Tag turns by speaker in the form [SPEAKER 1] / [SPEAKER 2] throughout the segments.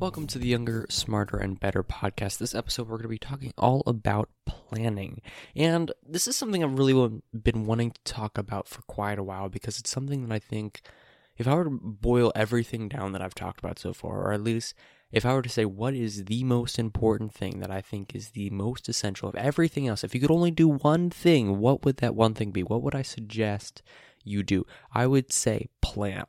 [SPEAKER 1] Welcome to the Younger, Smarter, and Better podcast. This episode, we're going to be talking all about planning. And this is something I've really been wanting to talk about for quite a while because it's something that I think if I were to boil everything down that I've talked about so far, or at least if I were to say what is the most important thing that I think is the most essential of everything else, if you could only do one thing, what would that one thing be? What would I suggest you do? I would say plan.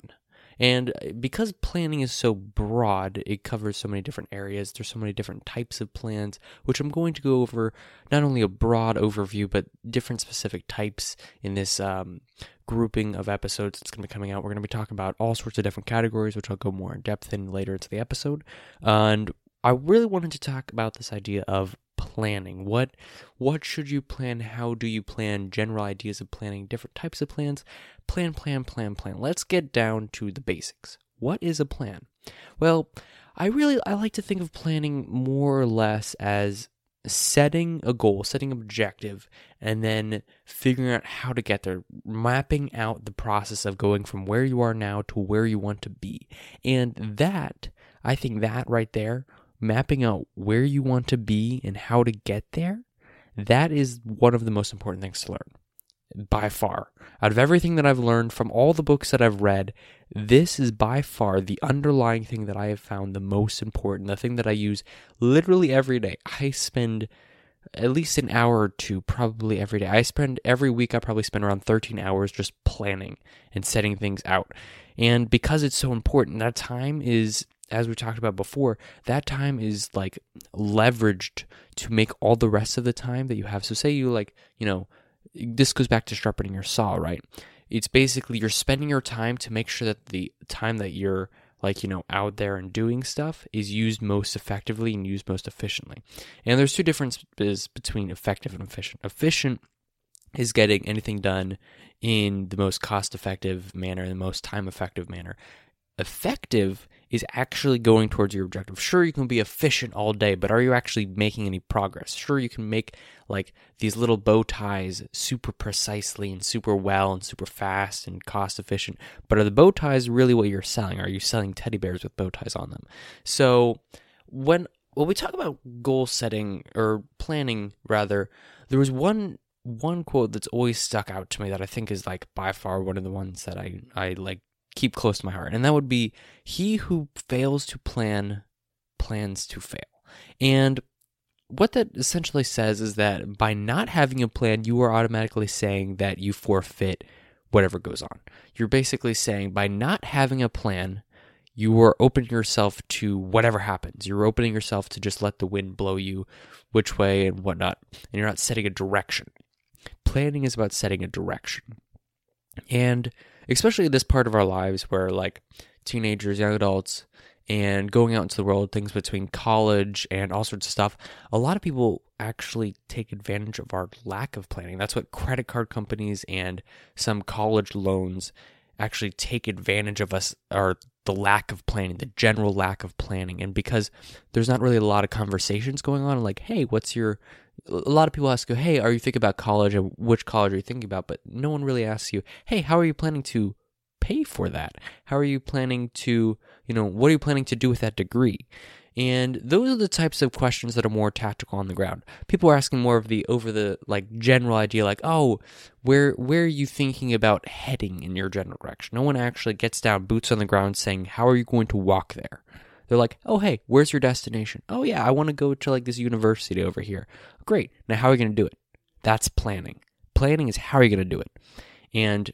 [SPEAKER 1] And because planning is so broad, it covers so many different areas. There's so many different types of plans, which I'm going to go over not only a broad overview, but different specific types in this um, grouping of episodes that's going to be coming out. We're going to be talking about all sorts of different categories, which I'll go more in depth in later into the episode. And I really wanted to talk about this idea of planning. What what should you plan? How do you plan? General ideas of planning, different types of plans. Plan, plan, plan, plan. Let's get down to the basics. What is a plan? Well, I really I like to think of planning more or less as setting a goal, setting objective, and then figuring out how to get there, mapping out the process of going from where you are now to where you want to be. And that, I think that right there mapping out where you want to be and how to get there, that is one of the most important things to learn by far. Out of everything that I've learned from all the books that I've read, this is by far the underlying thing that I have found the most important, the thing that I use literally every day. I spend at least an hour or two probably every day. I spend every week I probably spend around 13 hours just planning and setting things out. And because it's so important, that time is as we talked about before, that time is like leveraged to make all the rest of the time that you have. So, say you like, you know, this goes back to sharpening your saw, right? It's basically you're spending your time to make sure that the time that you're like, you know, out there and doing stuff is used most effectively and used most efficiently. And there's two differences between effective and efficient. Efficient is getting anything done in the most cost effective manner, the most time effective manner. Effective is actually going towards your objective. Sure, you can be efficient all day, but are you actually making any progress? Sure, you can make like these little bow ties super precisely and super well and super fast and cost efficient, but are the bow ties really what you're selling? Are you selling teddy bears with bow ties on them? So, when when we talk about goal setting or planning rather, there was one one quote that's always stuck out to me that I think is like by far one of the ones that I I like keep close to my heart, and that would be he who fails to plan plans to fail. And what that essentially says is that by not having a plan, you are automatically saying that you forfeit whatever goes on. You're basically saying by not having a plan, you are opening yourself to whatever happens. You're opening yourself to just let the wind blow you which way and whatnot, and you're not setting a direction. Planning is about setting a direction. And especially this part of our lives where like teenagers, young adults, and going out into the world, things between college and all sorts of stuff, a lot of people actually take advantage of our lack of planning. That's what credit card companies and some college loans actually take advantage of us or the lack of planning, the general lack of planning. And because there's not really a lot of conversations going on, like, hey, what's your a lot of people ask you, hey, are you thinking about college and which college are you thinking about? But no one really asks you, hey, how are you planning to pay for that? How are you planning to, you know, what are you planning to do with that degree? And those are the types of questions that are more tactical on the ground. People are asking more of the over the like general idea, like, oh, where where are you thinking about heading in your general direction? No one actually gets down, boots on the ground, saying, how are you going to walk there? They're like, oh, hey, where's your destination? Oh, yeah, I want to go to like this university over here. Great. Now, how are you going to do it? That's planning. Planning is how are you going to do it? And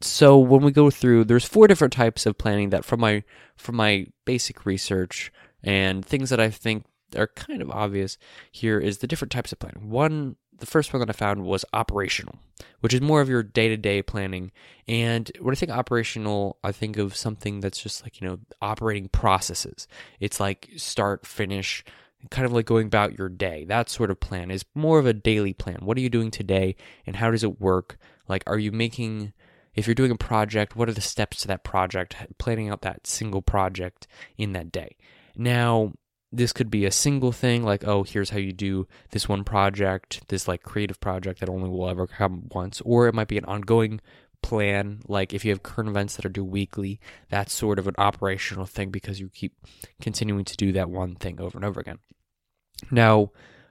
[SPEAKER 1] so when we go through, there's four different types of planning that from my from my basic research and things that I think are kind of obvious here is the different types of planning. One the first one that I found was operational, which is more of your day to day planning. And when I think operational, I think of something that's just like, you know, operating processes. It's like start, finish, kind of like going about your day. That sort of plan is more of a daily plan. What are you doing today and how does it work? Like, are you making, if you're doing a project, what are the steps to that project? Planning out that single project in that day. Now, this could be a single thing like oh here's how you do this one project this like creative project that only will ever come once or it might be an ongoing plan. Like if you have current events that are due weekly, that's sort of an operational thing because you keep continuing to do that one thing over and over again. Now,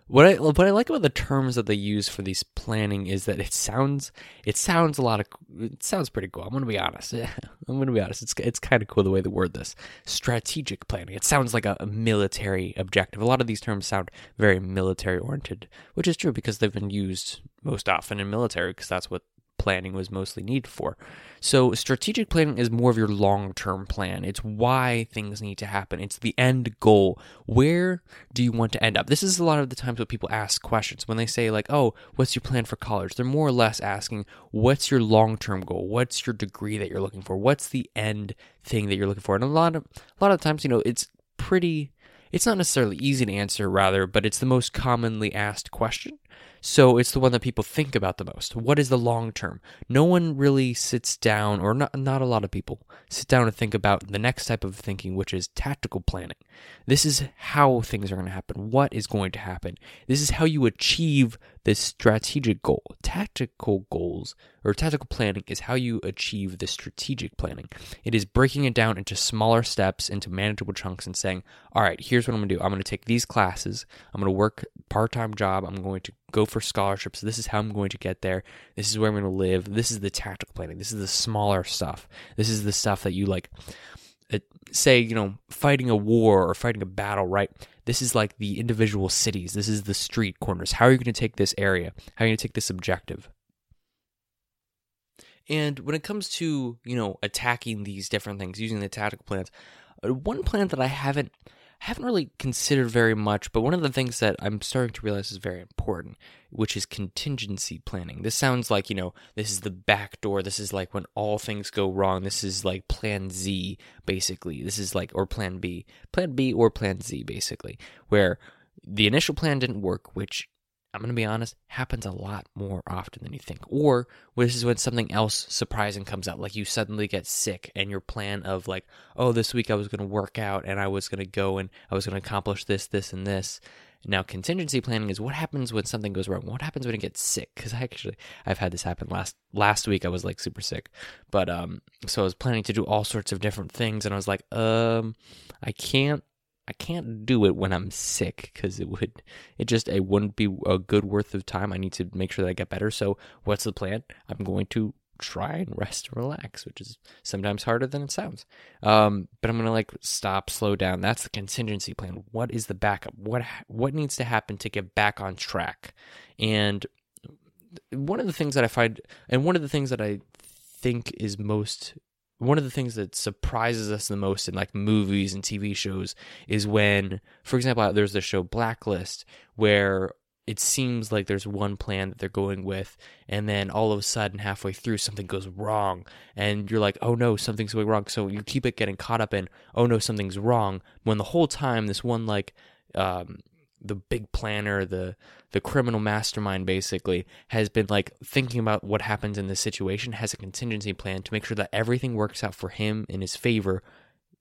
[SPEAKER 1] what I what I like about the terms that they use for these planning is that it sounds it sounds a lot of it sounds pretty cool. I'm gonna be honest. Yeah, I'm gonna be honest. It's it's kind of cool the way they word this. Strategic planning. It sounds like a, a military objective. A lot of these terms sound very military oriented, which is true because they've been used most often in military because that's what planning was mostly needed for. So, strategic planning is more of your long term plan. It's why things need to happen, it's the end goal. Where do you want to end up? This is a lot of the times what people ask questions. When they say, like, oh, what's your plan for college? They're more or less asking, what's your long term goal? What's your degree that you're looking for? What's the end thing that you're looking for? And a lot of, a lot of times, you know, it's pretty it's not necessarily easy to answer rather but it's the most commonly asked question so it's the one that people think about the most. What is the long term? No one really sits down, or not, not a lot of people sit down and think about the next type of thinking, which is tactical planning. This is how things are going to happen. What is going to happen? This is how you achieve this strategic goal. Tactical goals or tactical planning is how you achieve this strategic planning. It is breaking it down into smaller steps, into manageable chunks, and saying, all right, here's what I'm going to do. I'm going to take these classes. I'm going to work part time job. I'm going to go for scholarships. This is how I'm going to get there. This is where I'm going to live. This is the tactical planning. This is the smaller stuff. This is the stuff that you like uh, say, you know, fighting a war or fighting a battle, right? This is like the individual cities. This is the street corners. How are you going to take this area? How are you going to take this objective? And when it comes to, you know, attacking these different things using the tactical plans, uh, one plan that I haven't haven't really considered very much, but one of the things that I'm starting to realize is very important, which is contingency planning. This sounds like, you know, this is the back door. This is like when all things go wrong. This is like plan Z, basically. This is like, or plan B. Plan B or plan Z, basically, where the initial plan didn't work, which I'm going to be honest, happens a lot more often than you think. Or this is when something else surprising comes out, like you suddenly get sick and your plan of like, oh, this week I was going to work out and I was going to go and I was going to accomplish this, this, and this. Now, contingency planning is what happens when something goes wrong. What happens when you get sick? Because I actually I've had this happen last last week. I was like super sick, but um, so I was planning to do all sorts of different things, and I was like, um, I can't I can't do it when I'm sick because it would it just it wouldn't be a good worth of time. I need to make sure that I get better. So what's the plan? I'm going to try and rest and relax, which is sometimes harder than it sounds. Um, but I'm gonna like stop, slow down. That's the contingency plan. What is the backup? What what needs to happen to get back on track? And one of the things that I find, and one of the things that I think is most one of the things that surprises us the most in like movies and TV shows is when, for example, there's the show Blacklist where it seems like there's one plan that they're going with, and then all of a sudden, halfway through, something goes wrong, and you're like, oh no, something's going wrong. So you keep it getting caught up in, oh no, something's wrong, when the whole time, this one like um, the big planner, the the criminal mastermind basically has been like thinking about what happens in this situation, has a contingency plan to make sure that everything works out for him in his favor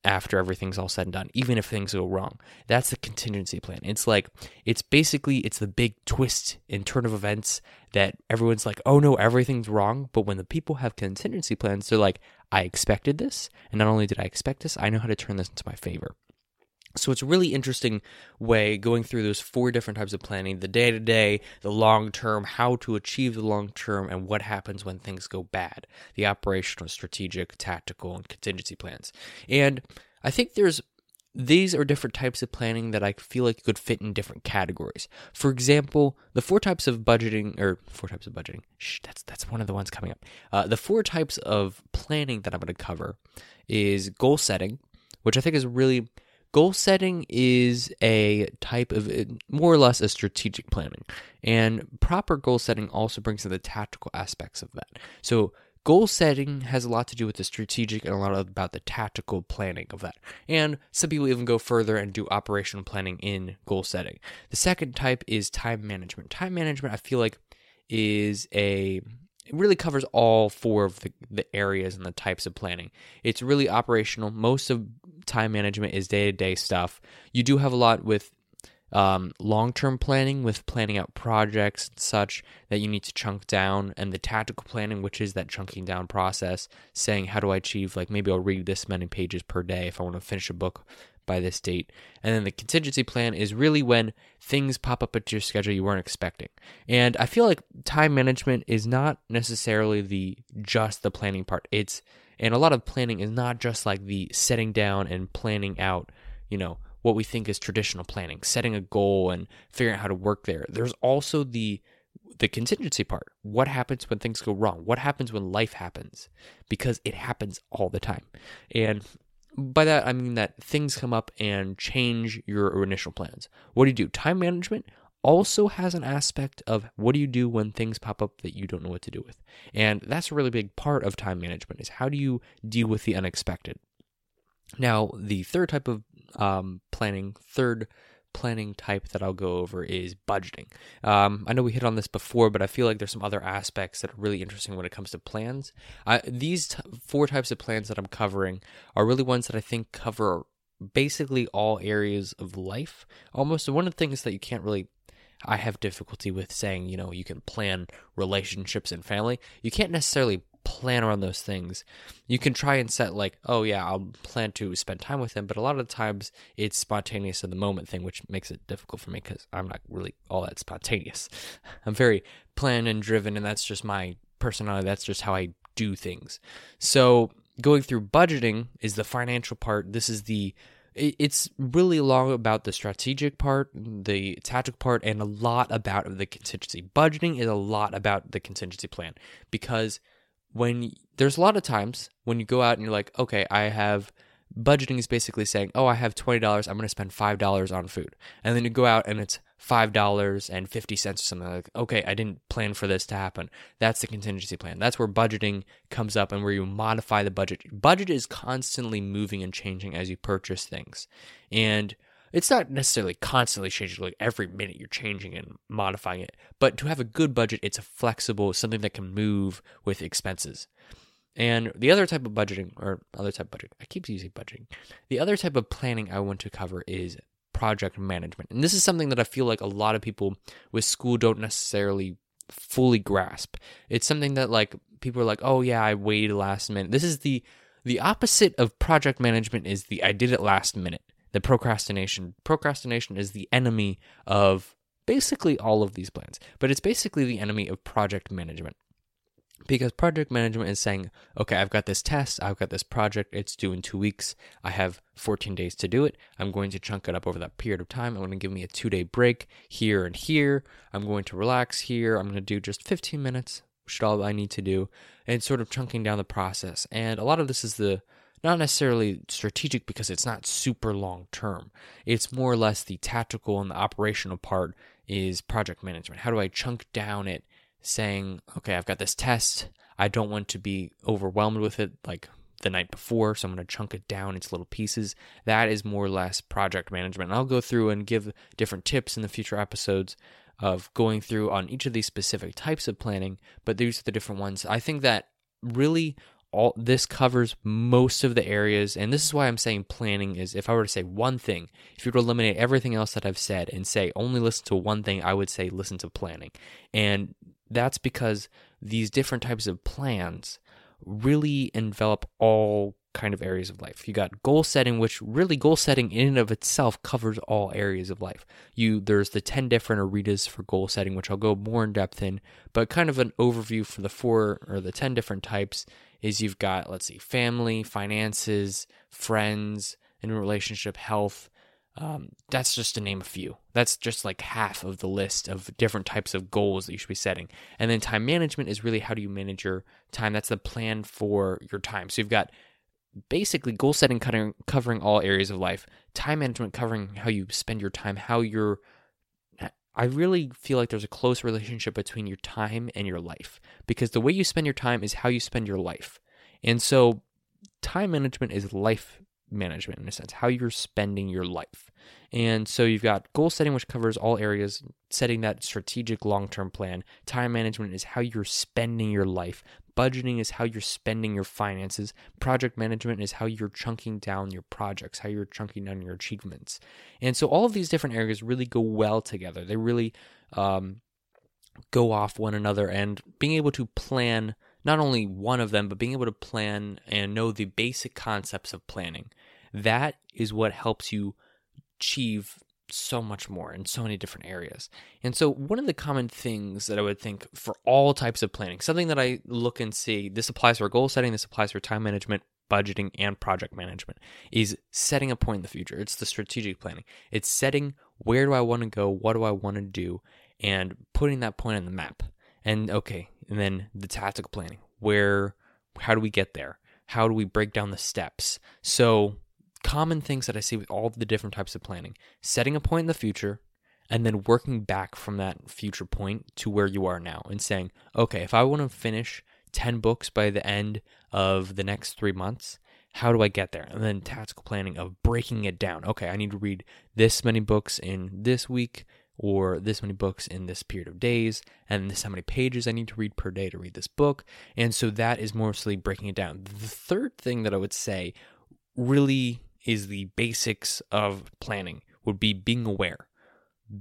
[SPEAKER 1] after everything's all said and done, even if things go wrong. That's the contingency plan. It's like it's basically it's the big twist in turn of events that everyone's like, "Oh no, everything's wrong." But when the people have contingency plans, they're like, "I expected this, and not only did I expect this, I know how to turn this into my favor." So it's a really interesting way going through those four different types of planning the day to day, the long term, how to achieve the long term, and what happens when things go bad the operational, strategic, tactical, and contingency plans. And I think there's these are different types of planning that I feel like could fit in different categories. For example, the four types of budgeting, or four types of budgeting. Shh, that's that's one of the ones coming up. Uh, the four types of planning that I'm going to cover is goal setting, which I think is really Goal setting is a type of uh, more or less a strategic planning, and proper goal setting also brings in the tactical aspects of that. So, goal setting has a lot to do with the strategic and a lot about the tactical planning of that. And some people even go further and do operational planning in goal setting. The second type is time management. Time management, I feel like, is a it really covers all four of the, the areas and the types of planning. It's really operational. Most of time management is day to day stuff. You do have a lot with um, long term planning with planning out projects and such that you need to chunk down, and the tactical planning, which is that chunking down process, saying, How do I achieve, like, maybe I'll read this many pages per day if I want to finish a book by this date. And then the contingency plan is really when things pop up at your schedule you weren't expecting. And I feel like time management is not necessarily the just the planning part. It's and a lot of planning is not just like the setting down and planning out, you know, what we think is traditional planning, setting a goal and figuring out how to work there. There's also the the contingency part. What happens when things go wrong? What happens when life happens? Because it happens all the time. And by that I mean that things come up and change your initial plans. What do you do? Time management also has an aspect of what do you do when things pop up that you don't know what to do with. And that's a really big part of time management is how do you deal with the unexpected. Now, the third type of um, planning, third planning type that I'll go over is budgeting. Um, I know we hit on this before, but I feel like there's some other aspects that are really interesting when it comes to plans. I, these t- four types of plans that I'm covering are really ones that I think cover basically all areas of life. Almost one of the things that you can't really I have difficulty with saying, you know, you can plan relationships and family. You can't necessarily plan around those things. You can try and set like, oh yeah, I'll plan to spend time with them, but a lot of the times it's spontaneous in the moment thing, which makes it difficult for me because I'm not really all that spontaneous. I'm very planned and driven, and that's just my personality. That's just how I do things. So going through budgeting is the financial part. This is the it's really long about the strategic part, the tactical part, and a lot about the contingency. Budgeting is a lot about the contingency plan because when there's a lot of times when you go out and you're like, okay, I have budgeting is basically saying, oh, I have $20, I'm going to spend $5 on food. And then you go out and it's $5.50 or something like, okay, I didn't plan for this to happen. That's the contingency plan. That's where budgeting comes up and where you modify the budget. Budget is constantly moving and changing as you purchase things. And it's not necessarily constantly changing like every minute you're changing and modifying it but to have a good budget it's a flexible something that can move with expenses and the other type of budgeting or other type of budgeting i keep using budgeting the other type of planning i want to cover is project management and this is something that i feel like a lot of people with school don't necessarily fully grasp it's something that like people are like oh yeah i waited last minute this is the the opposite of project management is the i did it last minute the procrastination. Procrastination is the enemy of basically all of these plans, but it's basically the enemy of project management. Because project management is saying, okay, I've got this test, I've got this project, it's due in two weeks, I have 14 days to do it. I'm going to chunk it up over that period of time. I'm going to give me a two day break here and here. I'm going to relax here. I'm going to do just 15 minutes, which is all I need to do, and sort of chunking down the process. And a lot of this is the not necessarily strategic because it's not super long term. It's more or less the tactical and the operational part is project management. How do I chunk down it saying, okay, I've got this test. I don't want to be overwhelmed with it like the night before, so I'm going to chunk it down into little pieces. That is more or less project management. And I'll go through and give different tips in the future episodes of going through on each of these specific types of planning, but these are the different ones. I think that really all this covers most of the areas and this is why i'm saying planning is if i were to say one thing if you were to eliminate everything else that i've said and say only listen to one thing i would say listen to planning and that's because these different types of plans really envelop all kind of areas of life. You got goal setting, which really goal setting in and of itself covers all areas of life. You there's the 10 different arenas for goal setting, which I'll go more in depth in, but kind of an overview for the four or the 10 different types is you've got, let's see, family, finances, friends, and relationship health. Um, that's just to name a few. That's just like half of the list of different types of goals that you should be setting. And then time management is really how do you manage your time? That's the plan for your time. So you've got basically goal setting covering, covering all areas of life, time management covering how you spend your time, how you're I really feel like there's a close relationship between your time and your life because the way you spend your time is how you spend your life. And so time management is life management in a sense, how you're spending your life. And so you've got goal setting, which covers all areas, setting that strategic long term plan. Time management is how you're spending your life, budgeting is how you're spending your finances. Project management is how you're chunking down your projects, how you're chunking down your achievements. And so all of these different areas really go well together. They really um, go off one another and being able to plan not only one of them, but being able to plan and know the basic concepts of planning. That is what helps you achieve so much more in so many different areas. And so, one of the common things that I would think for all types of planning, something that I look and see, this applies for goal setting, this applies for time management, budgeting, and project management, is setting a point in the future. It's the strategic planning. It's setting where do I want to go, what do I want to do, and putting that point on the map. And okay, and then the tactical planning. Where, how do we get there? How do we break down the steps? So, common things that I see with all the different types of planning setting a point in the future and then working back from that future point to where you are now and saying, okay, if I want to finish 10 books by the end of the next three months, how do I get there? And then tactical planning of breaking it down. Okay, I need to read this many books in this week or this many books in this period of days, and this how many pages I need to read per day to read this book. And so that is mostly breaking it down. The third thing that I would say really is the basics of planning would be being aware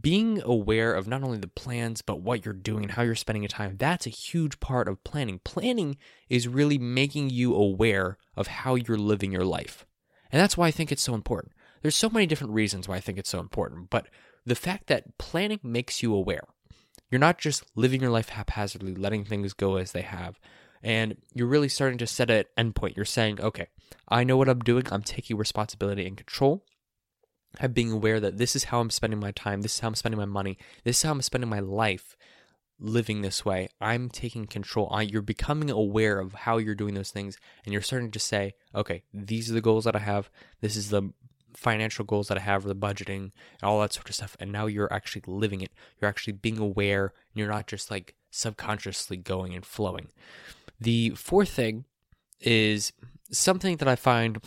[SPEAKER 1] being aware of not only the plans but what you're doing and how you're spending your time that's a huge part of planning planning is really making you aware of how you're living your life and that's why i think it's so important there's so many different reasons why i think it's so important but the fact that planning makes you aware you're not just living your life haphazardly letting things go as they have and you're really starting to set an endpoint. You're saying, okay, I know what I'm doing. I'm taking responsibility and control. I'm being aware that this is how I'm spending my time. This is how I'm spending my money. This is how I'm spending my life living this way. I'm taking control. You're becoming aware of how you're doing those things. And you're starting to say, okay, these are the goals that I have. This is the financial goals that I have, or the budgeting, and all that sort of stuff. And now you're actually living it. You're actually being aware. And you're not just like subconsciously going and flowing. The fourth thing is something that I find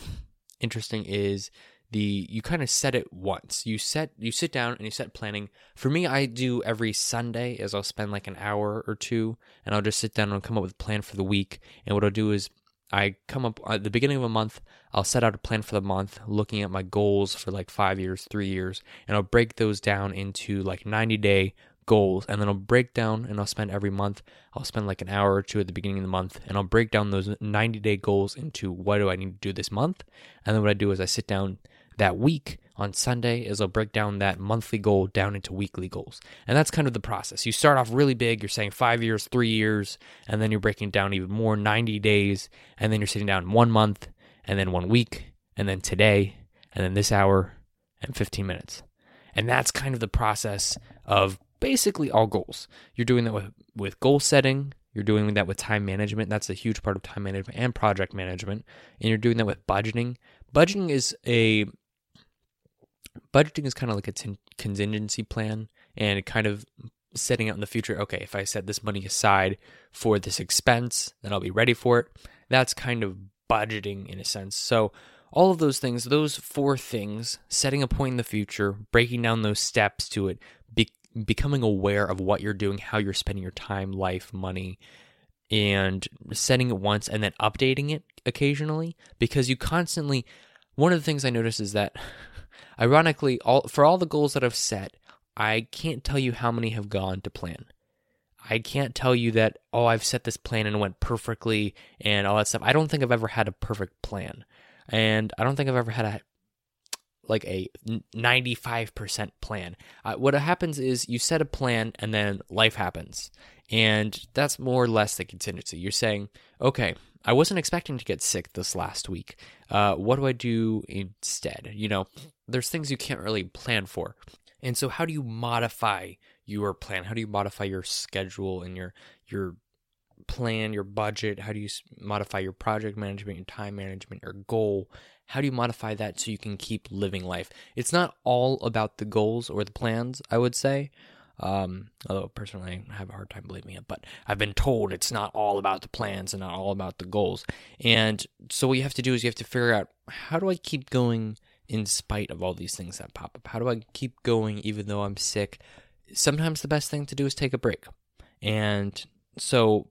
[SPEAKER 1] interesting is the you kind of set it once. You set you sit down and you set planning. For me, I do every Sunday as I'll spend like an hour or two and I'll just sit down and come up with a plan for the week. And what I'll do is I come up at the beginning of a month, I'll set out a plan for the month, looking at my goals for like five years, three years, and I'll break those down into like 90 day goals and then I'll break down and I'll spend every month I'll spend like an hour or two at the beginning of the month and I'll break down those 90 day goals into what do I need to do this month and then what I do is I sit down that week on Sunday is I'll break down that monthly goal down into weekly goals. And that's kind of the process. You start off really big, you're saying 5 years, 3 years, and then you're breaking down even more 90 days and then you're sitting down 1 month and then 1 week and then today and then this hour and 15 minutes. And that's kind of the process of basically all goals. You're doing that with, with goal setting, you're doing that with time management. That's a huge part of time management and project management. And you're doing that with budgeting. Budgeting is a budgeting is kind of like a t- contingency plan and kind of setting out in the future okay if i set this money aside for this expense then i'll be ready for it. That's kind of budgeting in a sense. So all of those things those four things setting a point in the future breaking down those steps to it be- becoming aware of what you're doing, how you're spending your time, life, money, and setting it once and then updating it occasionally because you constantly one of the things I notice is that ironically all for all the goals that I've set, I can't tell you how many have gone to plan. I can't tell you that oh I've set this plan and it went perfectly and all that stuff. I don't think I've ever had a perfect plan. And I don't think I've ever had a like a 95% plan. Uh, what happens is you set a plan and then life happens. And that's more or less the contingency. You're saying, okay, I wasn't expecting to get sick this last week. Uh, what do I do instead? You know, there's things you can't really plan for. And so, how do you modify your plan? How do you modify your schedule and your your plan, your budget? How do you modify your project management, your time management, your goal? How do you modify that so you can keep living life? It's not all about the goals or the plans, I would say. Um, although personally, I have a hard time believing it, but I've been told it's not all about the plans and not all about the goals. And so, what you have to do is you have to figure out how do I keep going in spite of all these things that pop up? How do I keep going even though I'm sick? Sometimes the best thing to do is take a break. And so,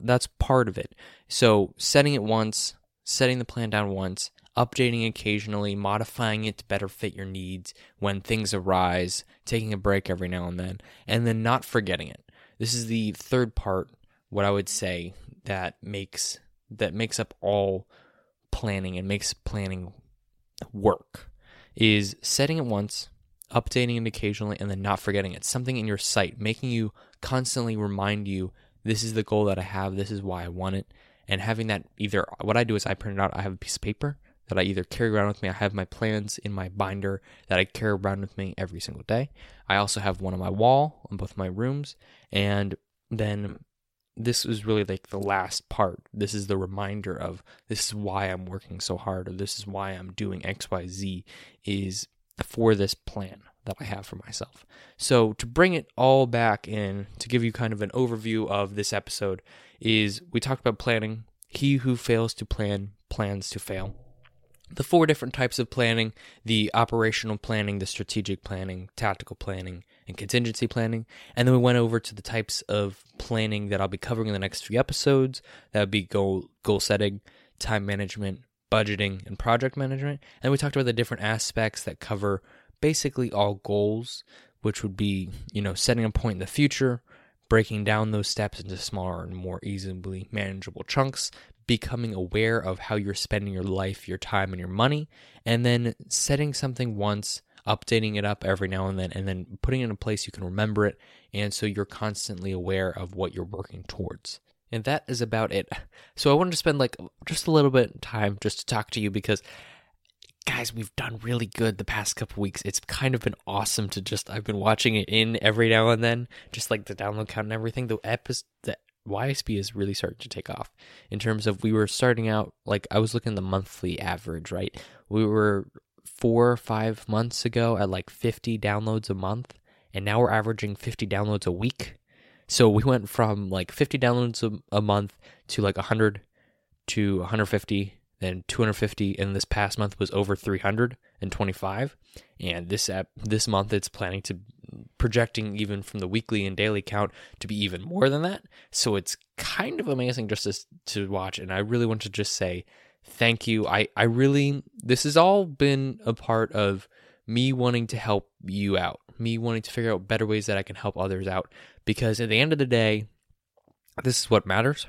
[SPEAKER 1] that's part of it. So setting it once, setting the plan down once, updating occasionally, modifying it to better fit your needs when things arise, taking a break every now and then, and then not forgetting it. This is the third part, what I would say that makes that makes up all planning and makes planning work is setting it once, updating it occasionally, and then not forgetting it. Something in your sight, making you constantly remind you this is the goal that I have, this is why I want it. And having that either, what I do is I print it out, I have a piece of paper that I either carry around with me. I have my plans in my binder that I carry around with me every single day. I also have one on my wall on both my rooms. And then this is really like the last part. This is the reminder of this is why I'm working so hard, or this is why I'm doing XYZ, is for this plan that I have for myself. So, to bring it all back in, to give you kind of an overview of this episode, is we talked about planning. He who fails to plan plans to fail the four different types of planning the operational planning, the strategic planning, tactical planning, and contingency planning. And then we went over to the types of planning that I'll be covering in the next few episodes. That would be goal, goal setting, time management, budgeting, and project management. And we talked about the different aspects that cover basically all goals, which would be, you know, setting a point in the future, breaking down those steps into smaller and more easily manageable chunks, becoming aware of how you're spending your life, your time, and your money, and then setting something once, updating it up every now and then, and then putting it in a place you can remember it. And so you're constantly aware of what you're working towards. And that is about it. So I wanted to spend like just a little bit of time just to talk to you because guys, we've done really good the past couple weeks. It's kind of been awesome to just I've been watching it in every now and then, just like the download count and everything. The episode, the YSB is really starting to take off in terms of we were starting out like I was looking at the monthly average, right? We were four or five months ago at like 50 downloads a month, and now we're averaging 50 downloads a week. So we went from like 50 downloads a, a month to like 100 to 150 then 250 and this past month was over 325 and this app this month it's planning to projecting even from the weekly and daily count to be even more than that. So it's kind of amazing just to, to watch. And i really want to just say thank you. I i really this has all been a part of me wanting to help you out me wanting to figure out better ways that i can help others out. Because at the end of the day this is what matters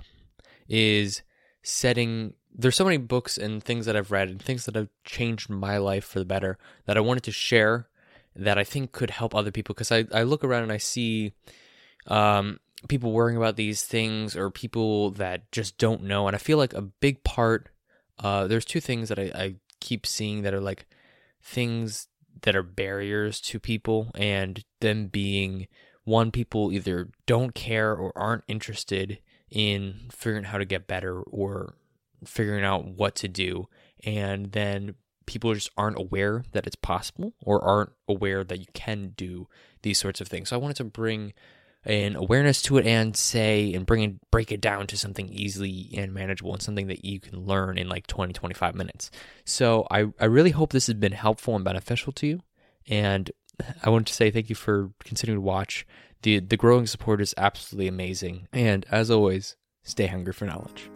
[SPEAKER 1] is setting there's so many books and things that I've read and things that have changed my life for the better that I wanted to share that I think could help other people because I, I look around and I see um, people worrying about these things or people that just don't know. And I feel like a big part, uh, there's two things that I, I keep seeing that are like things that are barriers to people and them being one, people either don't care or aren't interested in figuring out how to get better or figuring out what to do and then people just aren't aware that it's possible or aren't aware that you can do these sorts of things. So I wanted to bring an awareness to it and say and bring it break it down to something easily and manageable and something that you can learn in like 20 25 minutes. So I I really hope this has been helpful and beneficial to you and I want to say thank you for continuing to watch. The the growing support is absolutely amazing and as always, stay hungry for knowledge.